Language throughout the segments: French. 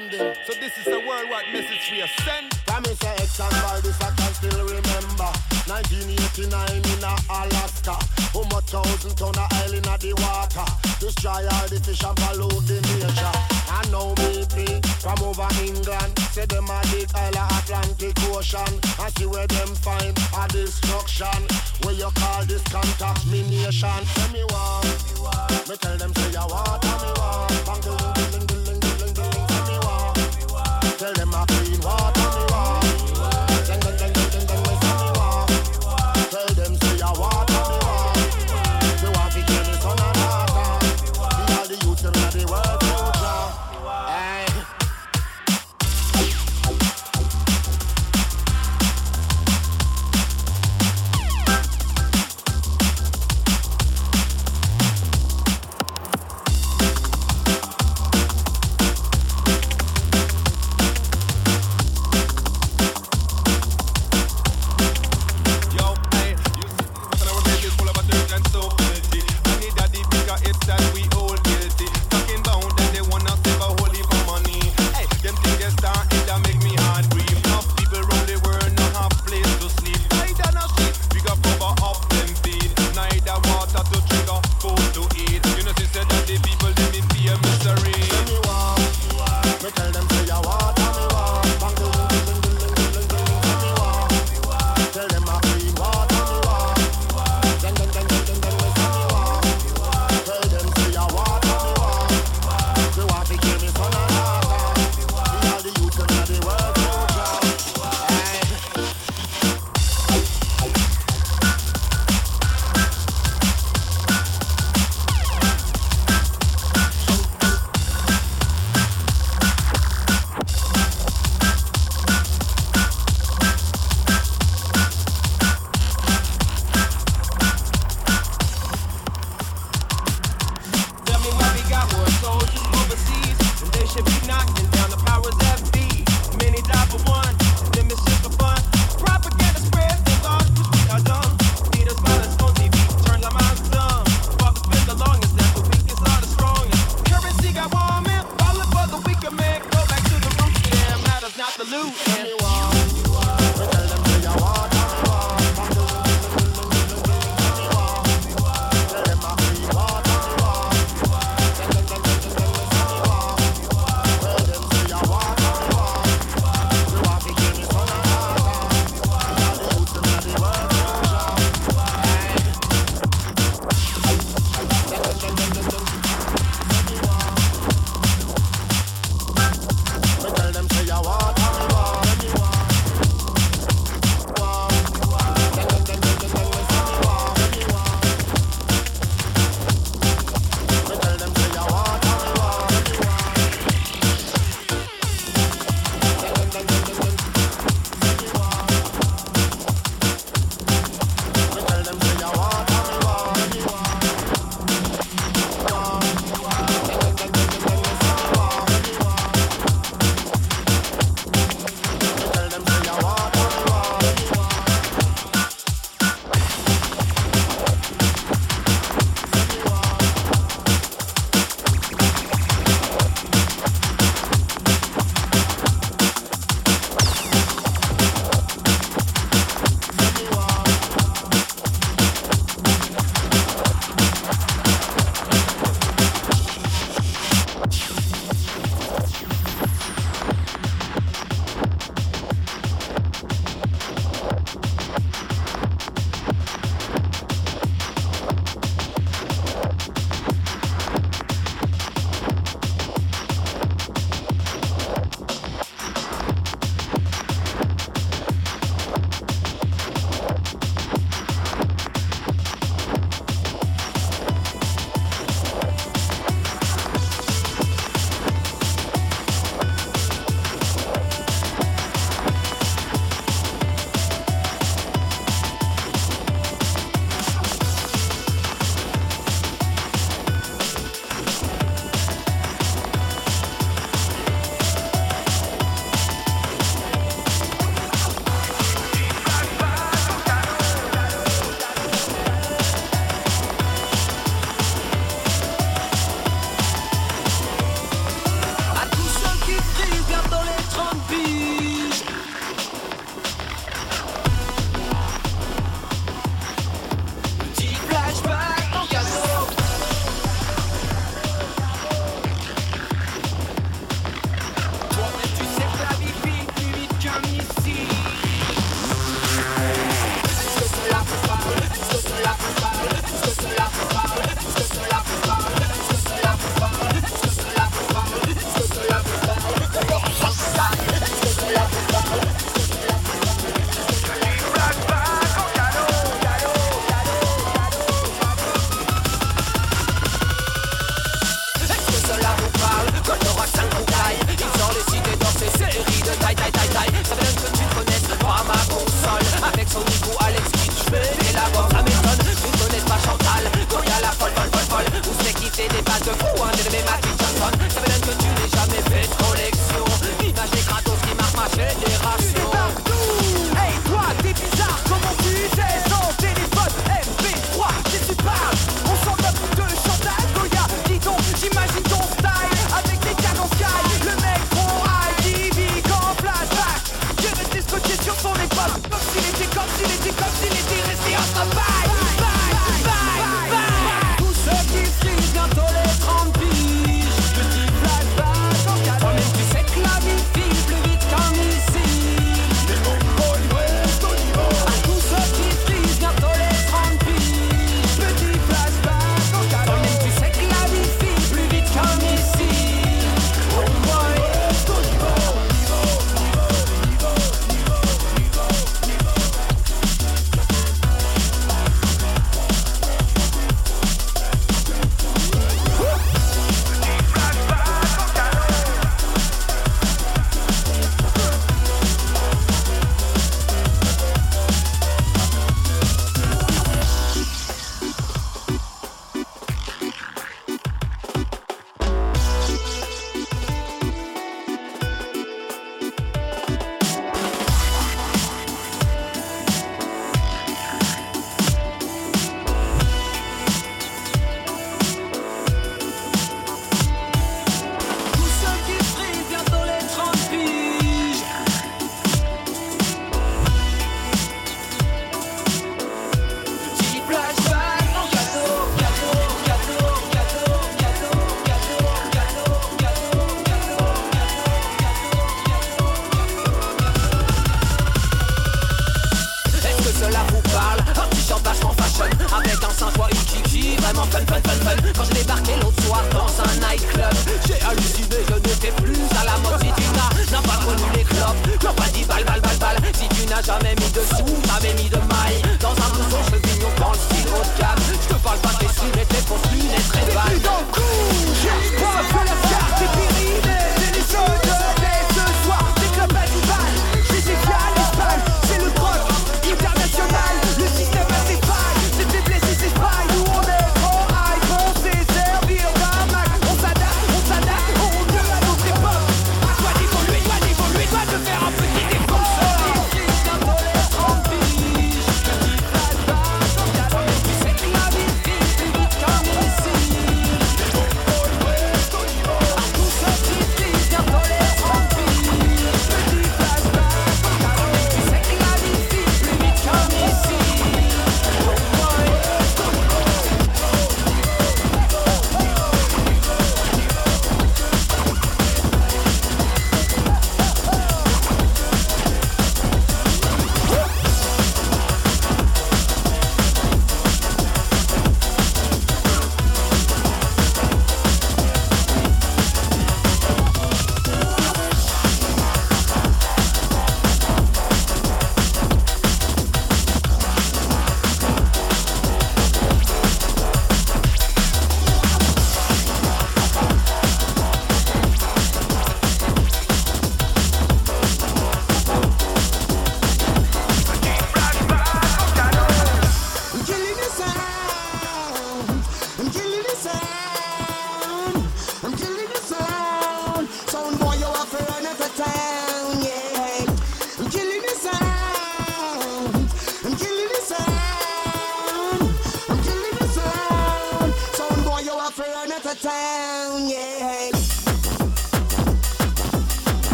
close to the ending. So this is a worldwide message we are sending. Time say X and this I can still remember. 1989 in Alaska. How much thousand ton of oil in the water? Destroy all the fish and pollute the nature. I know play from over England. Say them a dig oil Atlantic Ocean. I see where them find a destruction. Where you call this contamination? Tell me what. Me tell them say you want, me want.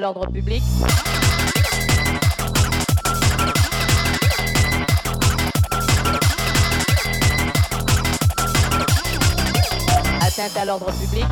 L'ordre public. Atteinte à l'ordre public.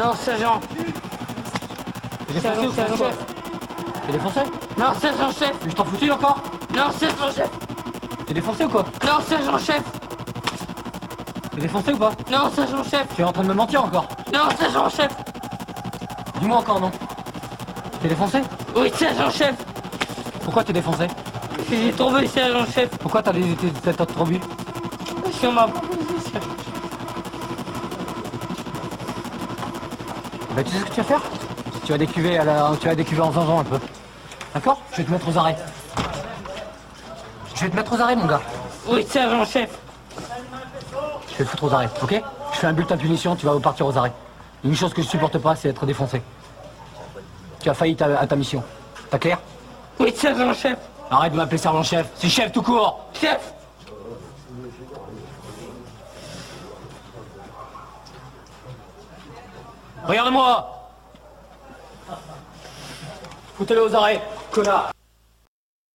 Non, sergent. Défoncé ou Sergent, quoi chef. T'es défoncé Non, sergent chef. Mais je t'en foutu encore Non, sergent chef. T'es défoncé ou quoi Non, sergent chef. T'es défoncé ou pas Non, sergent chef. Tu es en train de me mentir encore Non, sergent chef. Dis-moi encore non. T'es défoncé Oui, sergent chef. Pourquoi t'es défoncé J'ai tombé, sergent chef. Pourquoi t'as des t'as- t'as tombé Sur ma Bah tu sais ce que tu vas faire Tu vas décuver à la... tu vas décuver en zanzan un peu. D'accord Je vais te mettre aux arrêts. Je vais te mettre aux arrêts mon gars. Oui, sergent chef. Je vais te foutre aux arrêts, ok Je fais un bulletin de punition, tu vas partir aux arrêts. Une chose que je supporte pas, c'est être défoncé. Tu as failli ta- à ta mission. T'as clair Oui, sergent chef. Arrête de m'appeler sergent-chef, c'est chef tout court Chef. Regarde-moi Foutez-le aux arrêts, connard